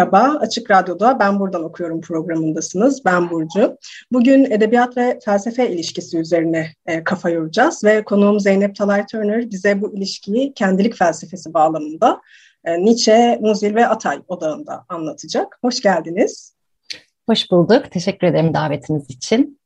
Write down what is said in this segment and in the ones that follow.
Merhaba, Açık Radyo'da Ben Buradan Okuyorum programındasınız. Ben Burcu. Bugün edebiyat ve felsefe ilişkisi üzerine e, kafa yoracağız ve konuğum Zeynep Talay Turner bize bu ilişkiyi kendilik felsefesi bağlamında e, Nietzsche, Muzil ve Atay odağında anlatacak. Hoş geldiniz. Hoş bulduk. Teşekkür ederim davetiniz için.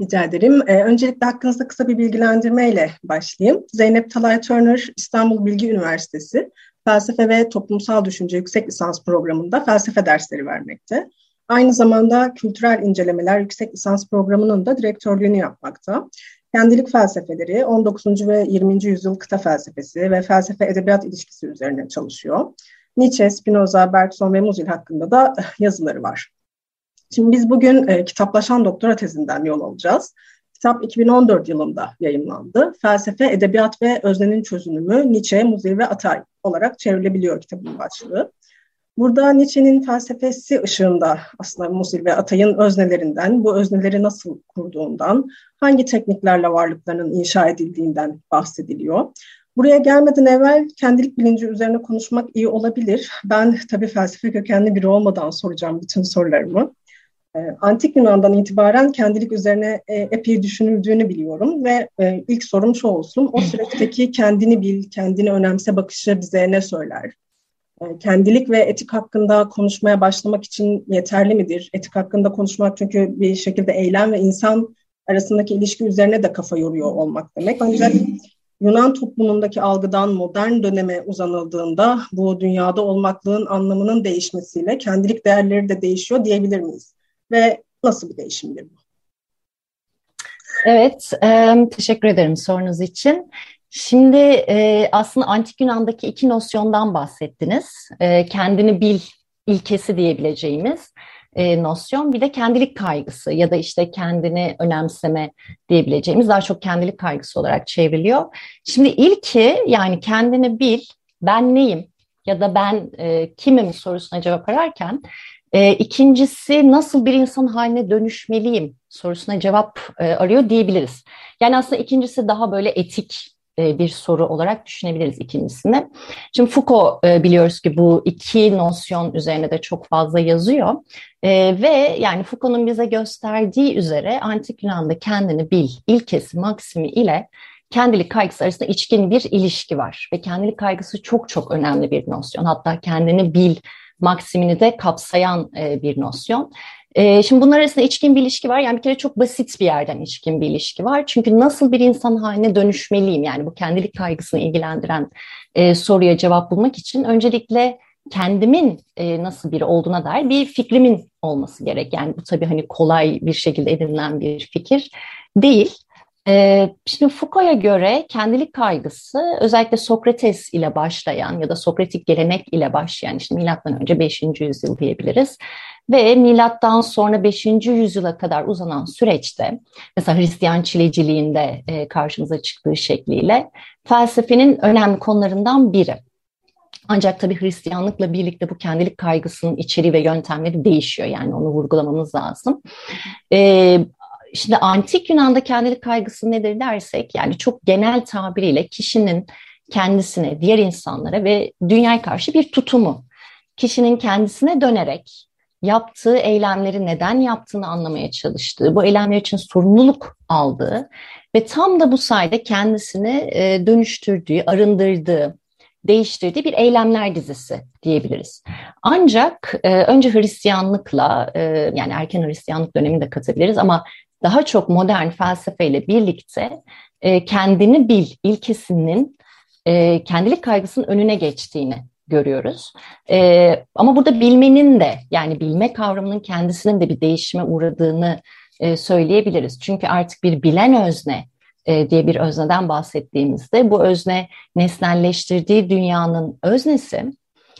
Rica ederim. Ee, öncelikle hakkınızda kısa bir bilgilendirmeyle başlayayım. Zeynep Talay Turner, İstanbul Bilgi Üniversitesi Felsefe ve Toplumsal Düşünce Yüksek Lisans Programı'nda felsefe dersleri vermekte. Aynı zamanda Kültürel İncelemeler Yüksek Lisans Programı'nın da direktörlüğünü yapmakta. Kendilik felsefeleri, 19. ve 20. yüzyıl kıta felsefesi ve felsefe-edebiyat ilişkisi üzerine çalışıyor. Nietzsche, Spinoza, Bergson ve Muzil hakkında da yazıları var. Şimdi biz bugün e, kitaplaşan doktora tezinden yol alacağız. Kitap 2014 yılında yayınlandı. Felsefe, Edebiyat ve Öznenin Çözünümü Nietzsche, Muzil ve Atay olarak çevrilebiliyor kitabın başlığı. Burada Nietzsche'nin felsefesi ışığında aslında Musil ve Atay'ın öznelerinden, bu özneleri nasıl kurduğundan, hangi tekniklerle varlıklarının inşa edildiğinden bahsediliyor. Buraya gelmeden evvel kendilik bilinci üzerine konuşmak iyi olabilir. Ben tabii felsefe kökenli biri olmadan soracağım bütün sorularımı. Ee, Antik Yunan'dan itibaren kendilik üzerine e, epey düşünüldüğünü biliyorum ve e, ilk sorum şu olsun, o süreçteki kendini bil, kendini önemse bakışı bize ne söyler? E, kendilik ve etik hakkında konuşmaya başlamak için yeterli midir? Etik hakkında konuşmak çünkü bir şekilde eylem ve insan arasındaki ilişki üzerine de kafa yoruyor olmak demek. Ancak Yunan toplumundaki algıdan modern döneme uzanıldığında bu dünyada olmaklığın anlamının değişmesiyle kendilik değerleri de değişiyor diyebilir miyiz? Ve nasıl bir değişimdir bu? Evet, e, teşekkür ederim sorunuz için. Şimdi e, aslında Antik Yunan'daki iki nosyondan bahsettiniz. E, kendini bil ilkesi diyebileceğimiz e, nosyon, bir de kendilik kaygısı ya da işte kendini önemseme diyebileceğimiz daha çok kendilik kaygısı olarak çevriliyor. Şimdi ilki yani kendini bil, ben neyim ya da ben e, kimim sorusuna cevap ararken e, ikincisi nasıl bir insan haline dönüşmeliyim sorusuna cevap e, arıyor diyebiliriz. Yani aslında ikincisi daha böyle etik e, bir soru olarak düşünebiliriz ikincisini. Şimdi Foucault e, biliyoruz ki bu iki nosyon üzerine de çok fazla yazıyor. E, ve yani Foucault'un bize gösterdiği üzere Antik Yunan'da kendini bil ilkesi maksimi ile kendilik kaygısı arasında içkin bir ilişki var. Ve kendilik kaygısı çok çok önemli bir nosyon. Hatta kendini bil maksimini de kapsayan e, bir nosyon. E, şimdi bunlar arasında içkin bir ilişki var. Yani bir kere çok basit bir yerden içkin bir ilişki var. Çünkü nasıl bir insan haline dönüşmeliyim? Yani bu kendilik kaygısını ilgilendiren e, soruya cevap bulmak için öncelikle kendimin nasıl biri olduğuna dair bir fikrimin olması gerek. Yani bu tabii hani kolay bir şekilde edinilen bir fikir değil. Şimdi Foucault'a göre kendilik kaygısı özellikle Sokrates ile başlayan ya da Sokratik gelenek ile başlayan işte milattan önce 5. yüzyıl diyebiliriz ve milattan sonra 5. yüzyıla kadar uzanan süreçte mesela Hristiyan çileciliğinde karşımıza çıktığı şekliyle felsefenin önemli konularından biri. Ancak tabii Hristiyanlıkla birlikte bu kendilik kaygısının içeriği ve yöntemleri değişiyor. Yani onu vurgulamamız lazım. Ee, Şimdi antik Yunan'da kendilik kaygısı nedir dersek yani çok genel tabiriyle kişinin kendisine, diğer insanlara ve dünyaya karşı bir tutumu. Kişinin kendisine dönerek yaptığı eylemleri neden yaptığını anlamaya çalıştığı, bu eylemler için sorumluluk aldığı ve tam da bu sayede kendisini e, dönüştürdüğü, arındırdığı, değiştirdiği bir eylemler dizisi diyebiliriz. Ancak e, önce Hristiyanlıkla e, yani erken Hristiyanlık dönemini de katabiliriz ama daha çok modern felsefeyle birlikte e, kendini bil ilkesinin e, kendilik kaygısının önüne geçtiğini görüyoruz. E, ama burada bilmenin de yani bilme kavramının kendisinin de bir değişime uğradığını e, söyleyebiliriz. Çünkü artık bir bilen özne e, diye bir özneden bahsettiğimizde bu özne nesnelleştirdiği dünyanın öznesi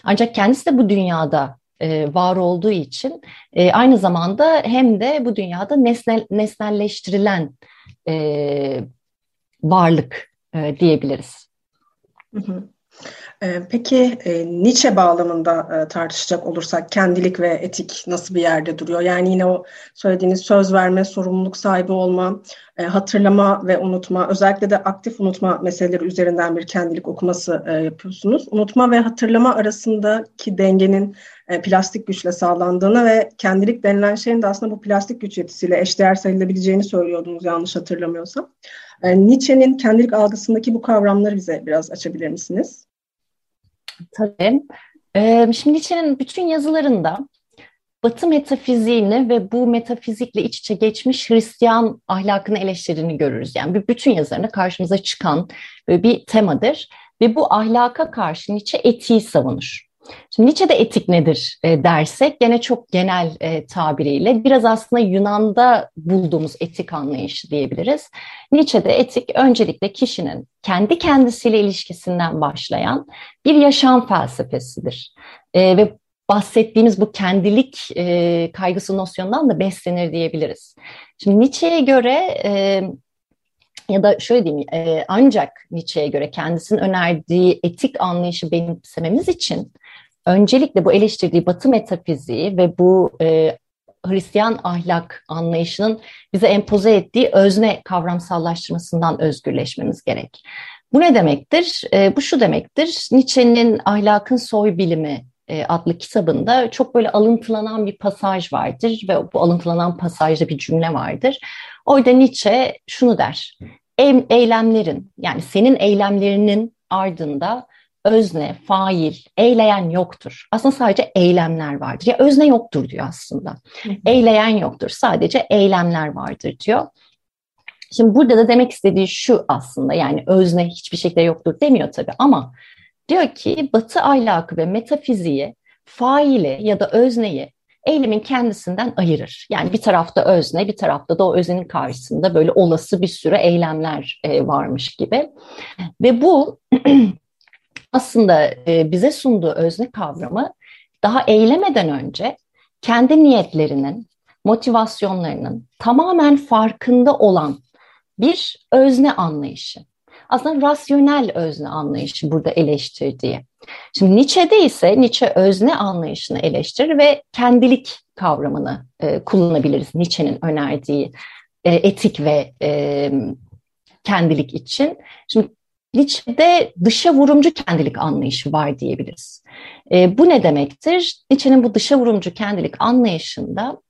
ancak kendisi de bu dünyada e, var olduğu için e, aynı zamanda hem de bu dünyada nesnel, nesnelleştirilen e, varlık diyebiliriz. Peki Nietzsche bağlamında tartışacak olursak kendilik ve etik nasıl bir yerde duruyor? Yani yine o söylediğiniz söz verme, sorumluluk sahibi olma, hatırlama ve unutma, özellikle de aktif unutma meseleleri üzerinden bir kendilik okuması yapıyorsunuz. Unutma ve hatırlama arasındaki dengenin plastik güçle sağlandığını ve kendilik denilen şeyin de aslında bu plastik güç yetisiyle eşdeğer sayılabileceğini söylüyordunuz yanlış hatırlamıyorsam. Nietzsche'nin kendilik algısındaki bu kavramları bize biraz açabilir misiniz? Tabii. Ee, şimdi Nietzsche'nin bütün yazılarında Batı metafiziğini ve bu metafizikle iç içe geçmiş Hristiyan ahlakını eleştirdiğini görürüz. Yani bütün yazılarında karşımıza çıkan bir temadır ve bu ahlaka karşı Nietzsche etiği savunur. Şimdi Nietzsche'de etik nedir e, dersek gene çok genel e, tabiriyle biraz aslında Yunan'da bulduğumuz etik anlayışı diyebiliriz. Nietzsche'de etik öncelikle kişinin kendi kendisiyle ilişkisinden başlayan bir yaşam felsefesidir. E, ve bahsettiğimiz bu kendilik e, kaygısı nosyonundan da beslenir diyebiliriz. Şimdi Nietzsche'ye göre e, ya da şöyle diyeyim e, ancak Nietzsche'ye göre kendisinin önerdiği etik anlayışı benimsememiz için öncelikle bu eleştirdiği Batı metafiziği ve bu e, Hristiyan ahlak anlayışının bize empoze ettiği özne kavramsallaştırmasından özgürleşmemiz gerek. Bu ne demektir? E, bu şu demektir. Nietzsche'nin Ahlakın Soy Bilimi e, adlı kitabında çok böyle alıntılanan bir pasaj vardır ve bu alıntılanan pasajda bir cümle vardır. Orada Nietzsche şunu der. Eylemlerin yani senin eylemlerinin ardında özne, fail, eyleyen yoktur. Aslında sadece eylemler vardır. Ya özne yoktur diyor aslında. Eyleyen yoktur. Sadece eylemler vardır diyor. Şimdi burada da demek istediği şu aslında yani özne hiçbir şekilde yoktur demiyor tabii ama diyor ki batı ahlakı ve metafiziği faili ya da özneyi eylemin kendisinden ayırır. Yani bir tarafta özne, bir tarafta da o öznenin karşısında böyle olası bir sürü eylemler e, varmış gibi. Ve bu aslında e, bize sunduğu özne kavramı daha eylemeden önce kendi niyetlerinin, motivasyonlarının tamamen farkında olan bir özne anlayışı. Aslında rasyonel özne anlayışı burada eleştirdiği. Şimdi Nietzsche'de ise Nietzsche özne anlayışını eleştirir ve kendilik kavramını e, kullanabiliriz Nietzsche'nin önerdiği e, etik ve e, kendilik için. Şimdi Nietzsche'de dışa vurumcu kendilik anlayışı var diyebiliriz. E, bu ne demektir? Nietzsche'nin bu dışa vurumcu kendilik anlayışında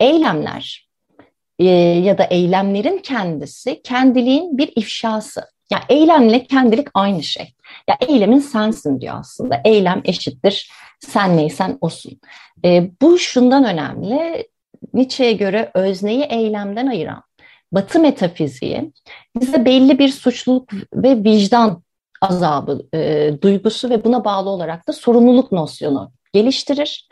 eylemler e, ya da eylemlerin kendisi kendiliğin bir ifşası. Ya yani eylemle kendilik aynı şey. Ya eylemin sensin diyor aslında. Eylem eşittir sen neysen osun. E, bu şundan önemli. Nietzsche'ye göre özneyi eylemden ayıran Batı metafiziği bize belli bir suçluluk ve vicdan azabı e, duygusu ve buna bağlı olarak da sorumluluk nosyonu geliştirir.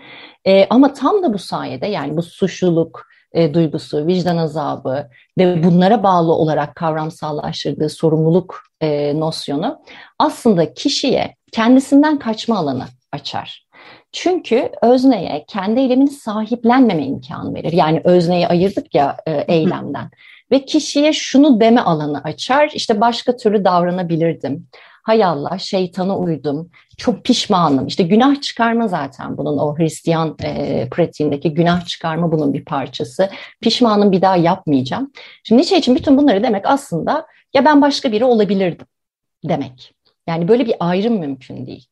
E, ama tam da bu sayede yani bu suçluluk e, duygusu, vicdan azabı ve bunlara bağlı olarak kavramsallaştırdığı sorumluluk e, nosyonu aslında kişiye kendisinden kaçma alanı açar. Çünkü özneye kendi eylemini sahiplenmeme imkanı verir. Yani özneyi ayırdık ya e, eylemden ve kişiye şunu deme alanı açar. İşte başka türlü davranabilirdim. Hay Allah şeytana uydum. Çok pişmanım. İşte günah çıkarma zaten bunun o Hristiyan e, pratiğindeki günah çıkarma bunun bir parçası. Pişmanım bir daha yapmayacağım. Şimdi Nietzsche için bütün bunları demek aslında ya ben başka biri olabilirdim demek. Yani böyle bir ayrım mümkün değil.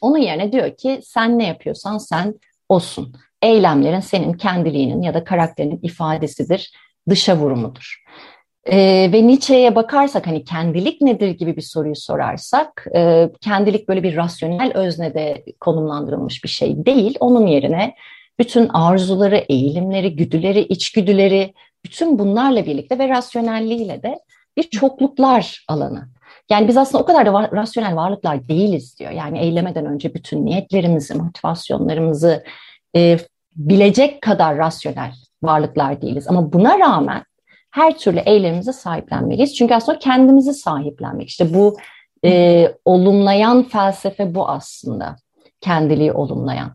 Onun yerine diyor ki sen ne yapıyorsan sen olsun. Eylemlerin senin kendiliğinin ya da karakterinin ifadesidir dışa vurumudur. E, ve Nietzsche'ye bakarsak hani kendilik nedir gibi bir soruyu sorarsak e, kendilik böyle bir rasyonel öznede konumlandırılmış bir şey değil. Onun yerine bütün arzuları, eğilimleri, güdüleri, içgüdüleri bütün bunlarla birlikte ve rasyonelliğiyle de bir çokluklar alanı. Yani biz aslında o kadar da rasyonel varlıklar değiliz diyor. Yani eylemeden önce bütün niyetlerimizi, motivasyonlarımızı e, bilecek kadar rasyonel varlıklar değiliz. Ama buna rağmen her türlü eylemimize sahiplenmeliyiz. Çünkü aslında kendimizi sahiplenmek. İşte bu e, olumlayan felsefe bu aslında. Kendiliği olumlayan.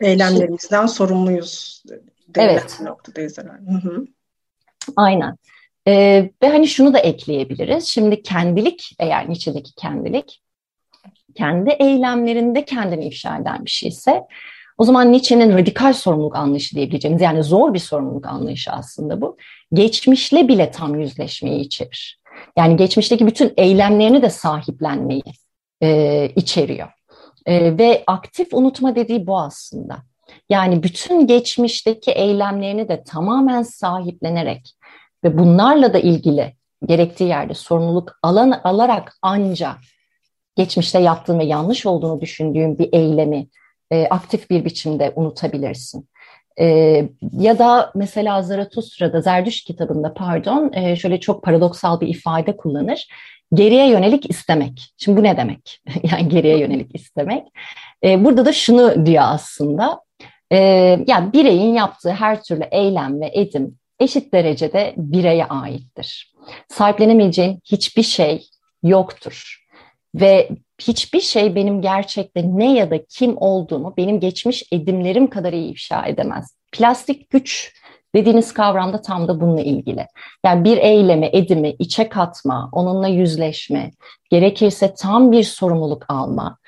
Eylemlerimizden Şimdi, sorumluyuz. Evet. Noktadayız herhalde. Hı hı. Aynen. Ee, ve hani şunu da ekleyebiliriz. Şimdi kendilik, eğer Nietzsche'deki kendilik, kendi eylemlerinde kendini ifşa eden bir şeyse, o zaman Nietzsche'nin radikal sorumluluk anlayışı diyebileceğimiz, yani zor bir sorumluluk anlayışı aslında bu, geçmişle bile tam yüzleşmeyi içerir. Yani geçmişteki bütün eylemlerini de sahiplenmeyi e, içeriyor. E, ve aktif unutma dediği bu aslında. Yani bütün geçmişteki eylemlerini de tamamen sahiplenerek ve bunlarla da ilgili gerektiği yerde sorumluluk alan, alarak ancak geçmişte yaptığın ve yanlış olduğunu düşündüğün bir eylemi e, aktif bir biçimde unutabilirsin. E, ya da mesela Zarathustra'da, Zerdüş kitabında pardon, e, şöyle çok paradoksal bir ifade kullanır. Geriye yönelik istemek. Şimdi bu ne demek? yani geriye yönelik istemek. E, burada da şunu diyor aslında. E, yani bireyin yaptığı her türlü eylem ve edim eşit derecede bireye aittir. Sahiplenemeyeceğin hiçbir şey yoktur. Ve hiçbir şey benim gerçekte ne ya da kim olduğumu benim geçmiş edimlerim kadar iyi ifşa edemez. Plastik güç dediğiniz kavramda tam da bununla ilgili. Yani bir eylemi, edimi içe katma, onunla yüzleşme, gerekirse tam bir sorumluluk alma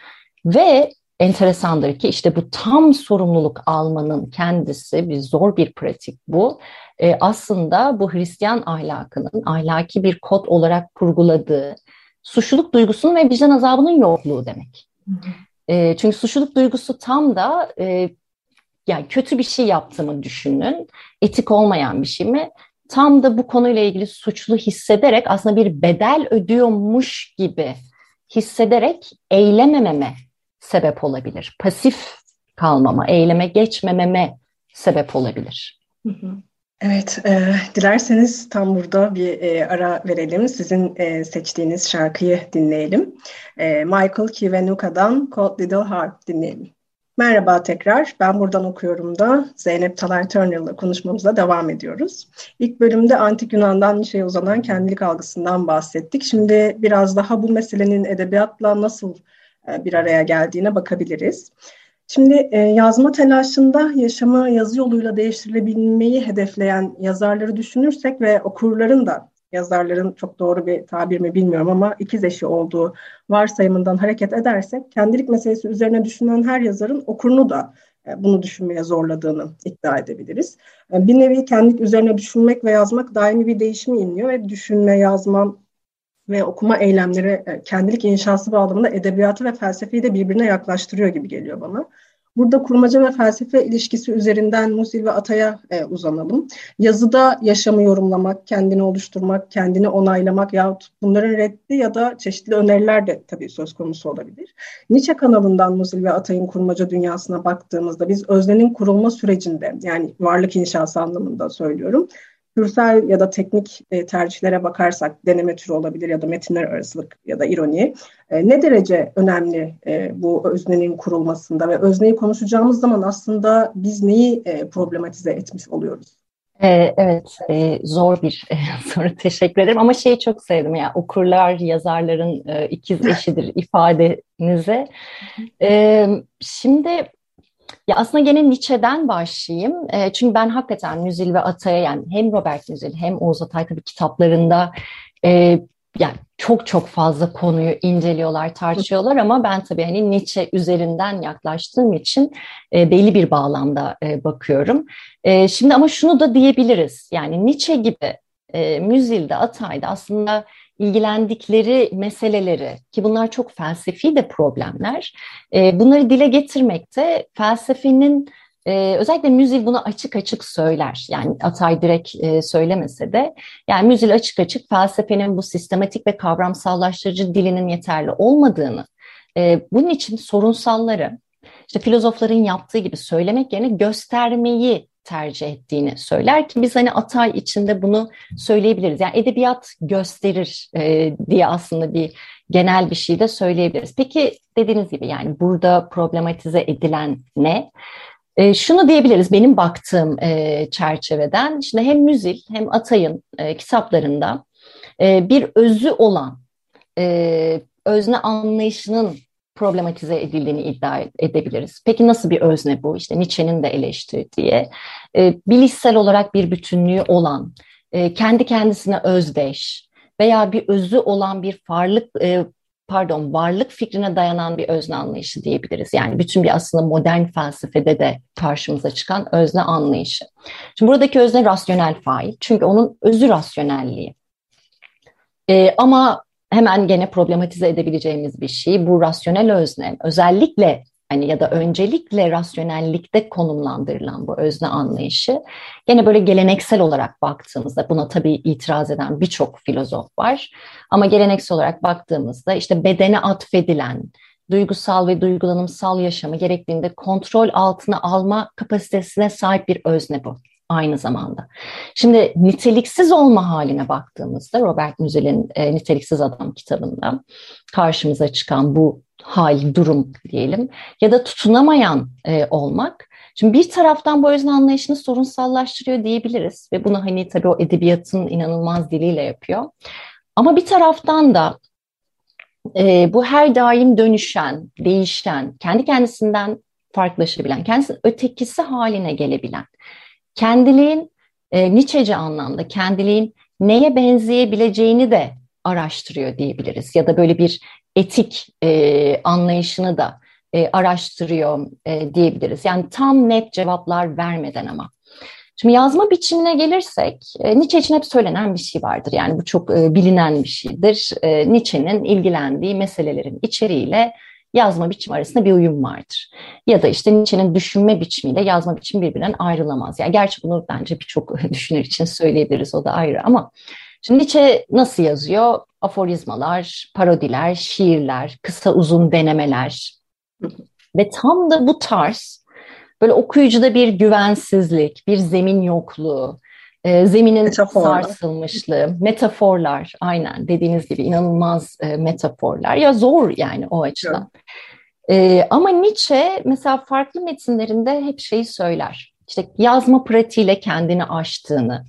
ve enteresandır ki işte bu tam sorumluluk almanın kendisi bir zor bir pratik bu. E, aslında bu Hristiyan ahlakının ahlaki bir kod olarak kurguladığı suçluluk duygusunun ve vicdan azabının yokluğu demek. E, çünkü suçluluk duygusu tam da e, yani kötü bir şey yaptığımı düşünün, etik olmayan bir şey mi? Tam da bu konuyla ilgili suçlu hissederek aslında bir bedel ödüyormuş gibi hissederek eylemememe sebep olabilir. Pasif kalmama, eyleme geçmememe sebep olabilir. Evet, e, dilerseniz tam burada bir e, ara verelim. Sizin e, seçtiğiniz şarkıyı dinleyelim. E, Michael Kivenuka'dan Cold Little Heart dinleyelim. Merhaba tekrar, ben buradan okuyorum da Zeynep Talay Turner'la konuşmamıza devam ediyoruz. İlk bölümde Antik Yunan'dan şeye uzanan kendilik algısından bahsettik. Şimdi biraz daha bu meselenin edebiyatla nasıl e, bir araya geldiğine bakabiliriz. Şimdi e, yazma telaşında yaşamı yazı yoluyla değiştirilebilmeyi hedefleyen yazarları düşünürsek ve okurların da yazarların çok doğru bir tabir mi bilmiyorum ama ikiz eşi olduğu varsayımından hareket edersek kendilik meselesi üzerine düşünen her yazarın okurunu da e, bunu düşünmeye zorladığını iddia edebiliriz. Bir nevi kendilik üzerine düşünmek ve yazmak daimi bir değişimi inliyor ve düşünme, yazma, ve okuma eylemleri e, kendilik inşası bağlamında edebiyatı ve felsefeyi de birbirine yaklaştırıyor gibi geliyor bana. Burada kurmaca ve felsefe ilişkisi üzerinden Musil ve Atay'a e, uzanalım. Yazıda yaşamı yorumlamak, kendini oluşturmak, kendini onaylamak yahut bunların reddi ya da çeşitli öneriler de tabii söz konusu olabilir. Nietzsche kanalından Musil ve Atay'ın kurmaca dünyasına baktığımızda biz öznenin kurulma sürecinde yani varlık inşası anlamında söylüyorum Türsel ya da teknik e, tercihlere bakarsak deneme türü olabilir ya da metinler arasılık ya da ironi. E, ne derece önemli e, bu öznenin kurulmasında ve özneyi konuşacağımız zaman aslında biz neyi e, problematize etmiş oluyoruz? Ee, evet, e, zor bir e, soru. Teşekkür ederim. Ama şeyi çok sevdim ya, yani okurlar yazarların e, ikiz eşidir ifadenize. E, şimdi ya aslında gene Nietzsche'den başlayayım. E, çünkü ben hakikaten Müzil ve Atay'a yani hem Robert Müzil hem Oğuz Atay tabii kitaplarında e, yani çok çok fazla konuyu inceliyorlar, tartışıyorlar ama ben tabii hani Nietzsche üzerinden yaklaştığım için e, belli bir bağlamda e, bakıyorum. E, şimdi ama şunu da diyebiliriz. Yani Nietzsche gibi e, Müzil'de, Atay'da aslında ilgilendikleri meseleleri ki bunlar çok felsefi de problemler e, bunları dile getirmekte felsefenin e, özellikle Müzil bunu açık açık söyler. Yani Atay direkt e, söylemese de yani Müzil açık açık felsefenin bu sistematik ve kavramsallaştırıcı dilinin yeterli olmadığını e, bunun için sorunsalları işte filozofların yaptığı gibi söylemek yerine göstermeyi tercih ettiğini söyler ki biz hani Atay içinde bunu söyleyebiliriz. Yani edebiyat gösterir e, diye aslında bir genel bir şey de söyleyebiliriz. Peki dediğiniz gibi yani burada problematize edilen ne? E, şunu diyebiliriz benim baktığım e, çerçeveden, şimdi hem Müzil hem Atay'ın e, kitaplarında e, bir özü olan e, özne anlayışının problematize edildiğini iddia edebiliriz. Peki nasıl bir özne bu? İşte Nietzsche'nin de eleştirdiği, e, bilişsel olarak bir bütünlüğü olan, e, kendi kendisine özdeş veya bir özü olan bir varlık, e, pardon varlık fikrine dayanan bir özne anlayışı diyebiliriz. Yani bütün bir aslında modern felsefede de karşımıza çıkan özne anlayışı. Şimdi buradaki özne rasyonel fail. Çünkü onun özü rasyonelliği. E, ama hemen gene problematize edebileceğimiz bir şey bu rasyonel özne. Özellikle hani ya da öncelikle rasyonellikte konumlandırılan bu özne anlayışı gene böyle geleneksel olarak baktığımızda buna tabii itiraz eden birçok filozof var ama geleneksel olarak baktığımızda işte bedene atfedilen duygusal ve duygulanımsal yaşamı gerektiğinde kontrol altına alma kapasitesine sahip bir özne bu aynı zamanda. Şimdi niteliksiz olma haline baktığımızda Robert Musil'in e, Niteliksiz Adam kitabında karşımıza çıkan bu hal, durum diyelim ya da tutunamayan e, olmak. Şimdi bir taraftan bu özne anlayışını sorunsallaştırıyor diyebiliriz ve bunu hani tabii o edebiyatın inanılmaz diliyle yapıyor. Ama bir taraftan da e, bu her daim dönüşen, değişen, kendi kendisinden farklılaşabilen, kendisinin ötekisi haline gelebilen, kendiliğin e, Nietzsche'ci anlamda kendiliğin neye benzeyebileceğini de araştırıyor diyebiliriz. Ya da böyle bir etik e, anlayışını da e, araştırıyor e, diyebiliriz. Yani tam net cevaplar vermeden ama. Şimdi yazma biçimine gelirsek, e, Nietzsche için hep söylenen bir şey vardır. Yani bu çok e, bilinen bir şeydir. E, Nietzsche'nin ilgilendiği meselelerin içeriğiyle yazma biçimi arasında bir uyum vardır. Ya da işte Nietzsche'nin düşünme biçimiyle yazma biçimi birbirinden ayrılamaz. Yani gerçi bunu bence birçok düşünür için söyleyebiliriz o da ayrı ama şimdi Nietzsche nasıl yazıyor? Aforizmalar, parodiler, şiirler, kısa uzun denemeler ve tam da bu tarz böyle okuyucuda bir güvensizlik, bir zemin yokluğu, e, zeminin metaforlar. sarsılmışlığı, metaforlar aynen dediğiniz gibi inanılmaz e, metaforlar. Ya zor yani o açıdan. E, ama Nietzsche mesela farklı metinlerinde hep şeyi söyler. İşte yazma pratiğiyle kendini aştığını,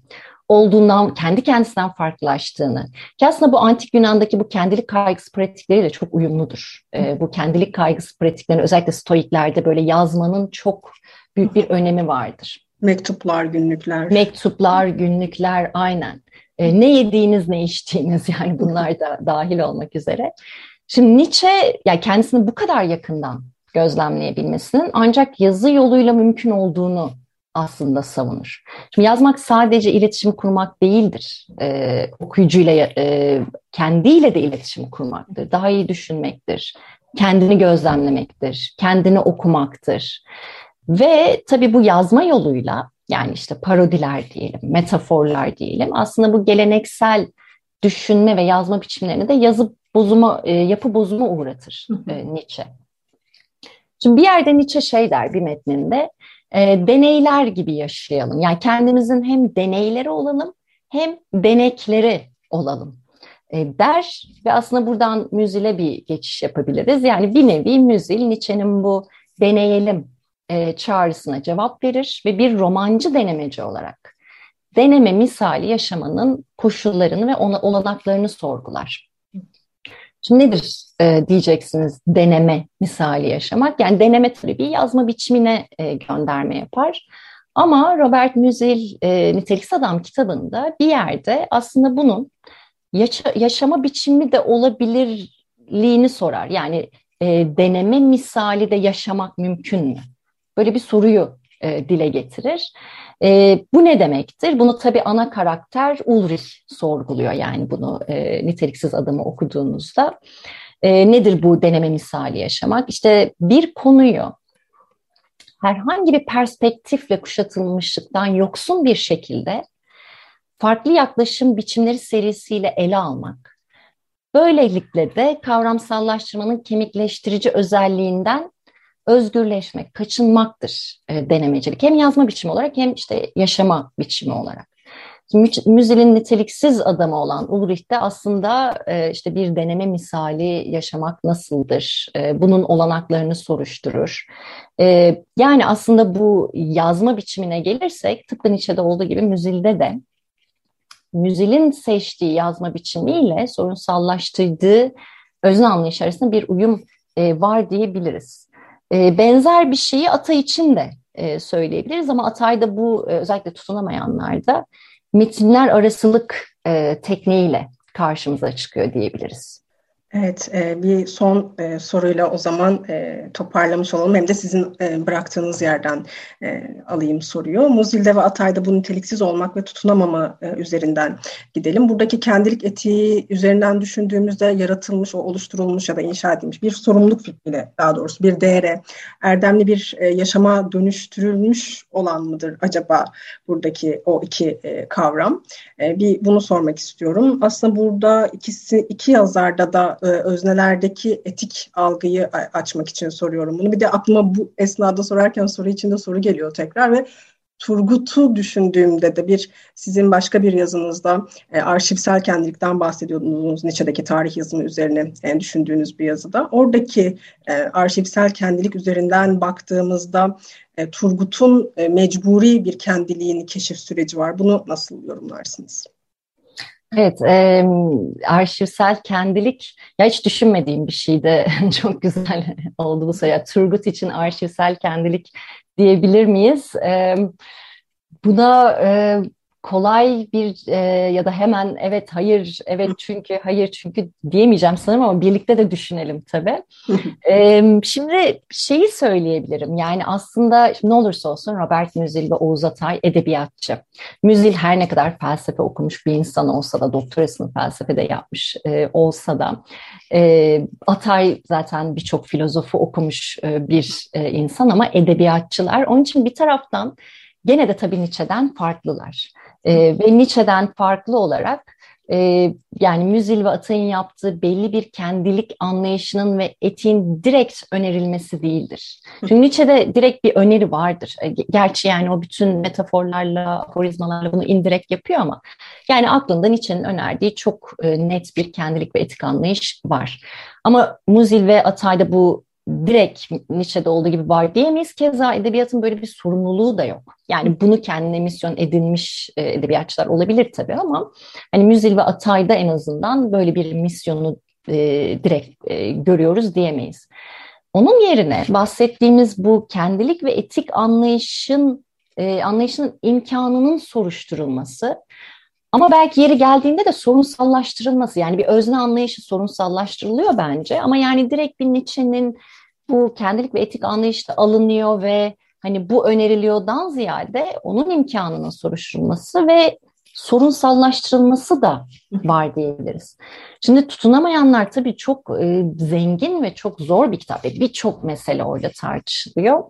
olduğundan, kendi kendisinden farklılaştığını. Ki aslında bu antik Yunan'daki bu kendilik kaygısı pratikleriyle çok uyumludur. E, bu kendilik kaygısı pratiklerinin özellikle stoiklerde böyle yazmanın çok büyük bir önemi vardır. Mektuplar, günlükler. Mektuplar, günlükler aynen. E, ne yediğiniz, ne içtiğiniz yani bunlar da dahil olmak üzere. Şimdi Nietzsche yani kendisini bu kadar yakından gözlemleyebilmesinin ancak yazı yoluyla mümkün olduğunu aslında savunur. Şimdi yazmak sadece iletişim kurmak değildir. Ee, okuyucuyla, e, kendiyle de iletişim kurmaktır. Daha iyi düşünmektir. Kendini gözlemlemektir. Kendini okumaktır. Ve tabii bu yazma yoluyla yani işte parodiler diyelim, metaforlar diyelim aslında bu geleneksel düşünme ve yazma biçimlerini de yazı bozuma, e, yapı bozuma uğratır e, Nietzsche. Şimdi bir yerde Nietzsche şey der bir metninde, e, deneyler gibi yaşayalım. Yani kendimizin hem deneyleri olalım hem denekleri olalım e, der ve aslında buradan müzile bir geçiş yapabiliriz. Yani bir nevi müzil Nietzsche'nin bu deneyelim e, çağrısına cevap verir ve bir romancı denemeci olarak deneme misali yaşamanın koşullarını ve ona olanaklarını sorgular. Şimdi nedir e, diyeceksiniz deneme misali yaşamak? Yani deneme tabii bir yazma biçimine e, gönderme yapar. Ama Robert Musil e, Niteliksiz Adam kitabında bir yerde aslında bunun yaşa, yaşama biçimi de olabilirliğini sorar. Yani e, deneme misali de yaşamak mümkün mü? Böyle bir soruyu e, dile getirir. E, bu ne demektir? Bunu tabii ana karakter Ulrich sorguluyor yani bunu e, niteliksiz adamı okuduğunuzda. E, nedir bu deneme misali yaşamak? İşte bir konuyu herhangi bir perspektifle kuşatılmışlıktan yoksun bir şekilde farklı yaklaşım biçimleri serisiyle ele almak. Böylelikle de kavramsallaştırmanın kemikleştirici özelliğinden özgürleşmek, kaçınmaktır e, denemecilik. Hem yazma biçimi olarak hem işte yaşama biçimi olarak. Müzil'in niteliksiz adamı olan Ulrich de aslında e, işte bir deneme misali yaşamak nasıldır? E, bunun olanaklarını soruşturur. E, yani aslında bu yazma biçimine gelirsek tıpkı Nietzsche'de olduğu gibi Müzil'de de Müzil'in seçtiği yazma biçimiyle sorunsallaştırdığı özne anlayış arasında bir uyum e, var diyebiliriz. E, benzer bir şeyi Ata için de e, söyleyebiliriz ama Atay'da bu e, özellikle tutunamayanlarda metinler arasılık e, tekniğiyle karşımıza çıkıyor diyebiliriz. Evet, e, bir son e, soruyla o zaman e, toparlamış olalım. Hem de sizin bıraktığınız yerden alayım soruyu. Muzil'de ve Atay'da bu niteliksiz olmak ve tutunamama üzerinden gidelim. Buradaki kendilik etiği üzerinden düşündüğümüzde yaratılmış, o oluşturulmuş ya da inşa edilmiş bir sorumluluk fikriyle daha doğrusu bir değere, erdemli bir yaşama dönüştürülmüş olan mıdır acaba buradaki o iki kavram? Bir bunu sormak istiyorum. Aslında burada ikisi iki yazarda da e, öznelerdeki etik algıyı açmak için soruyorum bunu. Bir de aklıma bu esnada sorarken soru içinde soru geliyor tekrar ve Turgut'u düşündüğümde de bir sizin başka bir yazınızda e, arşivsel kendilikten bahsediyordunuz Nietzsche'deki tarih yazımı üzerine e, düşündüğünüz bir yazıda. Oradaki e, arşivsel kendilik üzerinden baktığımızda e, Turgut'un e, mecburi bir kendiliğini keşif süreci var. Bunu nasıl yorumlarsınız? Evet, e, arşivsel kendilik ya hiç düşünmediğim bir şeydi. Çok güzel oldu bu soru. Turgut için arşivsel kendilik diyebilir miyiz? E, buna e, kolay bir e, ya da hemen evet hayır evet çünkü hayır çünkü diyemeyeceğim sanırım ama birlikte de düşünelim tabii. e, şimdi şeyi söyleyebilirim yani aslında ne olursa olsun Robert Müzil ve Oğuz Atay edebiyatçı. Müzil her ne kadar felsefe okumuş bir insan olsa da doktorasını felsefede yapmış e, olsa da e, Atay zaten birçok filozofu okumuş e, bir e, insan ama edebiyatçılar. Onun için bir taraftan gene de tabii Nietzsche'den farklılar. E, ve Nietzsche'den farklı olarak e, yani Müzil ve Atay'ın yaptığı belli bir kendilik anlayışının ve etiğin direkt önerilmesi değildir. Çünkü Nietzsche'de direkt bir öneri vardır. E, gerçi yani o bütün metaforlarla, aforizmalarla bunu indirekt yapıyor ama yani aklında Nietzsche'nin önerdiği çok e, net bir kendilik ve etik anlayış var. Ama Muzil ve Atay'da bu direkt Nietzsche'de olduğu gibi var diyemeyiz. Keza edebiyatın böyle bir sorumluluğu da yok. Yani bunu kendine misyon edinmiş e, edebiyatçılar olabilir tabii ama hani Müzil ve Atay'da en azından böyle bir misyonu e, direkt e, görüyoruz diyemeyiz. Onun yerine bahsettiğimiz bu kendilik ve etik anlayışın e, anlayışının imkanının soruşturulması ama belki yeri geldiğinde de sorunsallaştırılması yani bir özne anlayışı sorunsallaştırılıyor bence ama yani direkt bir Nietzsche'nin bu kendilik ve etik anlayışta alınıyor ve hani bu öneriliyordan ziyade onun imkanının soruşturulması ve sorunsallaştırılması da var diyebiliriz. Şimdi tutunamayanlar tabii çok e, zengin ve çok zor bir kitap. Birçok mesele orada tartışılıyor.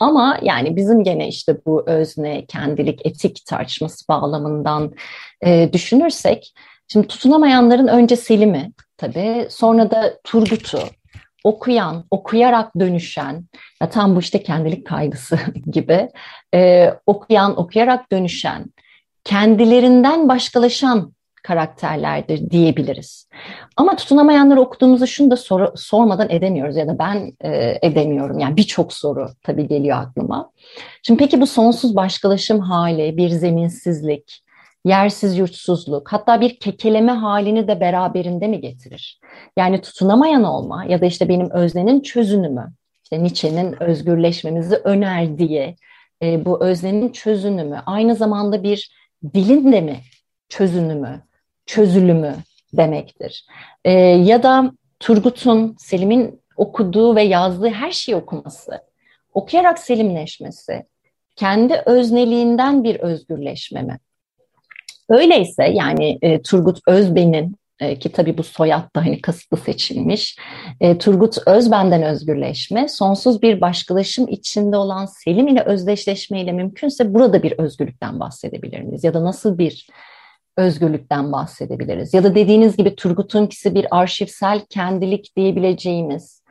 Ama yani bizim gene işte bu özne, kendilik, etik tartışması bağlamından e, düşünürsek, şimdi tutunamayanların önce Selim'i tabii, sonra da Turgut'u, okuyan, okuyarak dönüşen, ya tam bu işte kendilik kaygısı gibi, e, okuyan, okuyarak dönüşen, kendilerinden başkalaşan karakterlerdir diyebiliriz. Ama tutunamayanları okuduğumuzda şunu da sor, sormadan edemiyoruz ya da ben e, edemiyorum. Yani birçok soru tabii geliyor aklıma. Şimdi peki bu sonsuz başkalaşım hali, bir zeminsizlik, yersiz yurtsuzluk, hatta bir kekeleme halini de beraberinde mi getirir? Yani tutunamayan olma ya da işte benim öznenin çözünümü, işte Nietzsche'nin özgürleşmemizi önerdiği e, bu öznenin çözünümü aynı zamanda bir dilin de mi çözünümü, çözülümü demektir. E, ya da Turgut'un, Selim'in okuduğu ve yazdığı her şeyi okuması, okuyarak selimleşmesi, kendi özneliğinden bir özgürleşme mi? Öyleyse yani e, Turgut Özben'in e, ki tabii bu soyad da hani kasıtlı seçilmiş. E, Turgut Özben'den özgürleşme, sonsuz bir başkalaşım içinde olan Selim ile özdeşleşmeyle mümkünse burada bir özgürlükten bahsedebilir miyiz? Ya da nasıl bir özgürlükten bahsedebiliriz? Ya da dediğiniz gibi Turgut'unkisi bir arşivsel kendilik diyebileceğimiz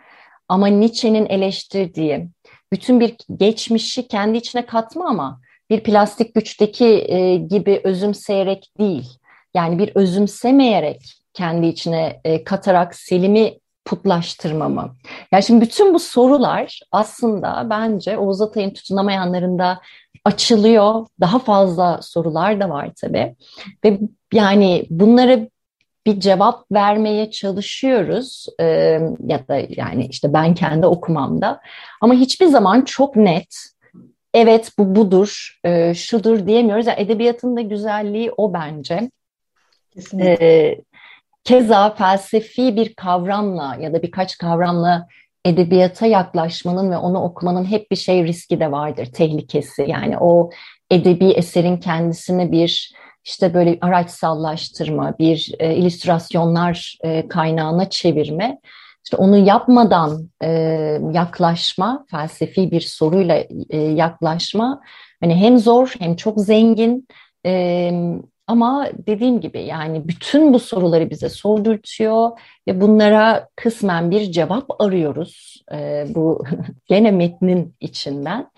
ama Nietzsche'nin eleştirdiği bütün bir geçmişi kendi içine katma ama bir plastik güçteki e, gibi özümseyerek değil. Yani bir özümsemeyerek kendi içine e, katarak Selim'i putlaştırma mı? Yani şimdi bütün bu sorular aslında bence Oğuz Atay'ın tutunamayanlarında açılıyor. Daha fazla sorular da var tabii. Ve yani bunlara bir cevap vermeye çalışıyoruz ee, ya da yani işte ben kendi okumamda ama hiçbir zaman çok net evet bu budur e, şudur diyemiyoruz. Yani edebiyatın da güzelliği o bence. Kesinlikle. Ee, keza felsefi bir kavramla ya da birkaç kavramla edebiyata yaklaşmanın ve onu okumanın hep bir şey riski de vardır, tehlikesi. Yani o edebi eserin kendisini bir işte böyle araçsallaştırma, bir e, illüstrasyonlar e, kaynağına çevirme, işte onu yapmadan e, yaklaşma, felsefi bir soruyla e, yaklaşma, hani hem zor hem çok zengin e, ama dediğim gibi yani bütün bu soruları bize sordurtuyor ve bunlara kısmen bir cevap arıyoruz e, bu gene metnin içinden.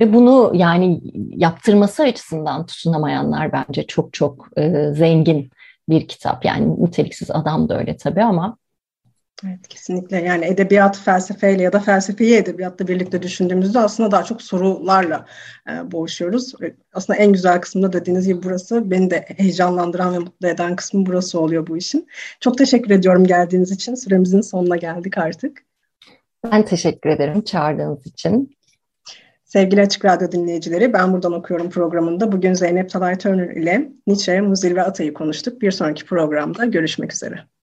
Ve bunu yani yaptırması açısından tutunamayanlar bence çok çok e, zengin bir kitap. Yani niteliksiz adam da öyle tabii ama Evet kesinlikle yani edebiyat felsefeyle ya da felsefeyi edebiyatla birlikte düşündüğümüzde aslında daha çok sorularla e, boğuşuyoruz. Aslında en güzel kısmı da dediğiniz gibi burası beni de heyecanlandıran ve mutlu eden kısmı burası oluyor bu işin. Çok teşekkür ediyorum geldiğiniz için. Süremizin sonuna geldik artık. Ben teşekkür ederim çağırdığınız için. Sevgili Açık Radyo dinleyicileri, Ben Buradan Okuyorum programında bugün Zeynep Talay Turner ile Nietzsche, Muzil ve Atay'ı konuştuk. Bir sonraki programda görüşmek üzere.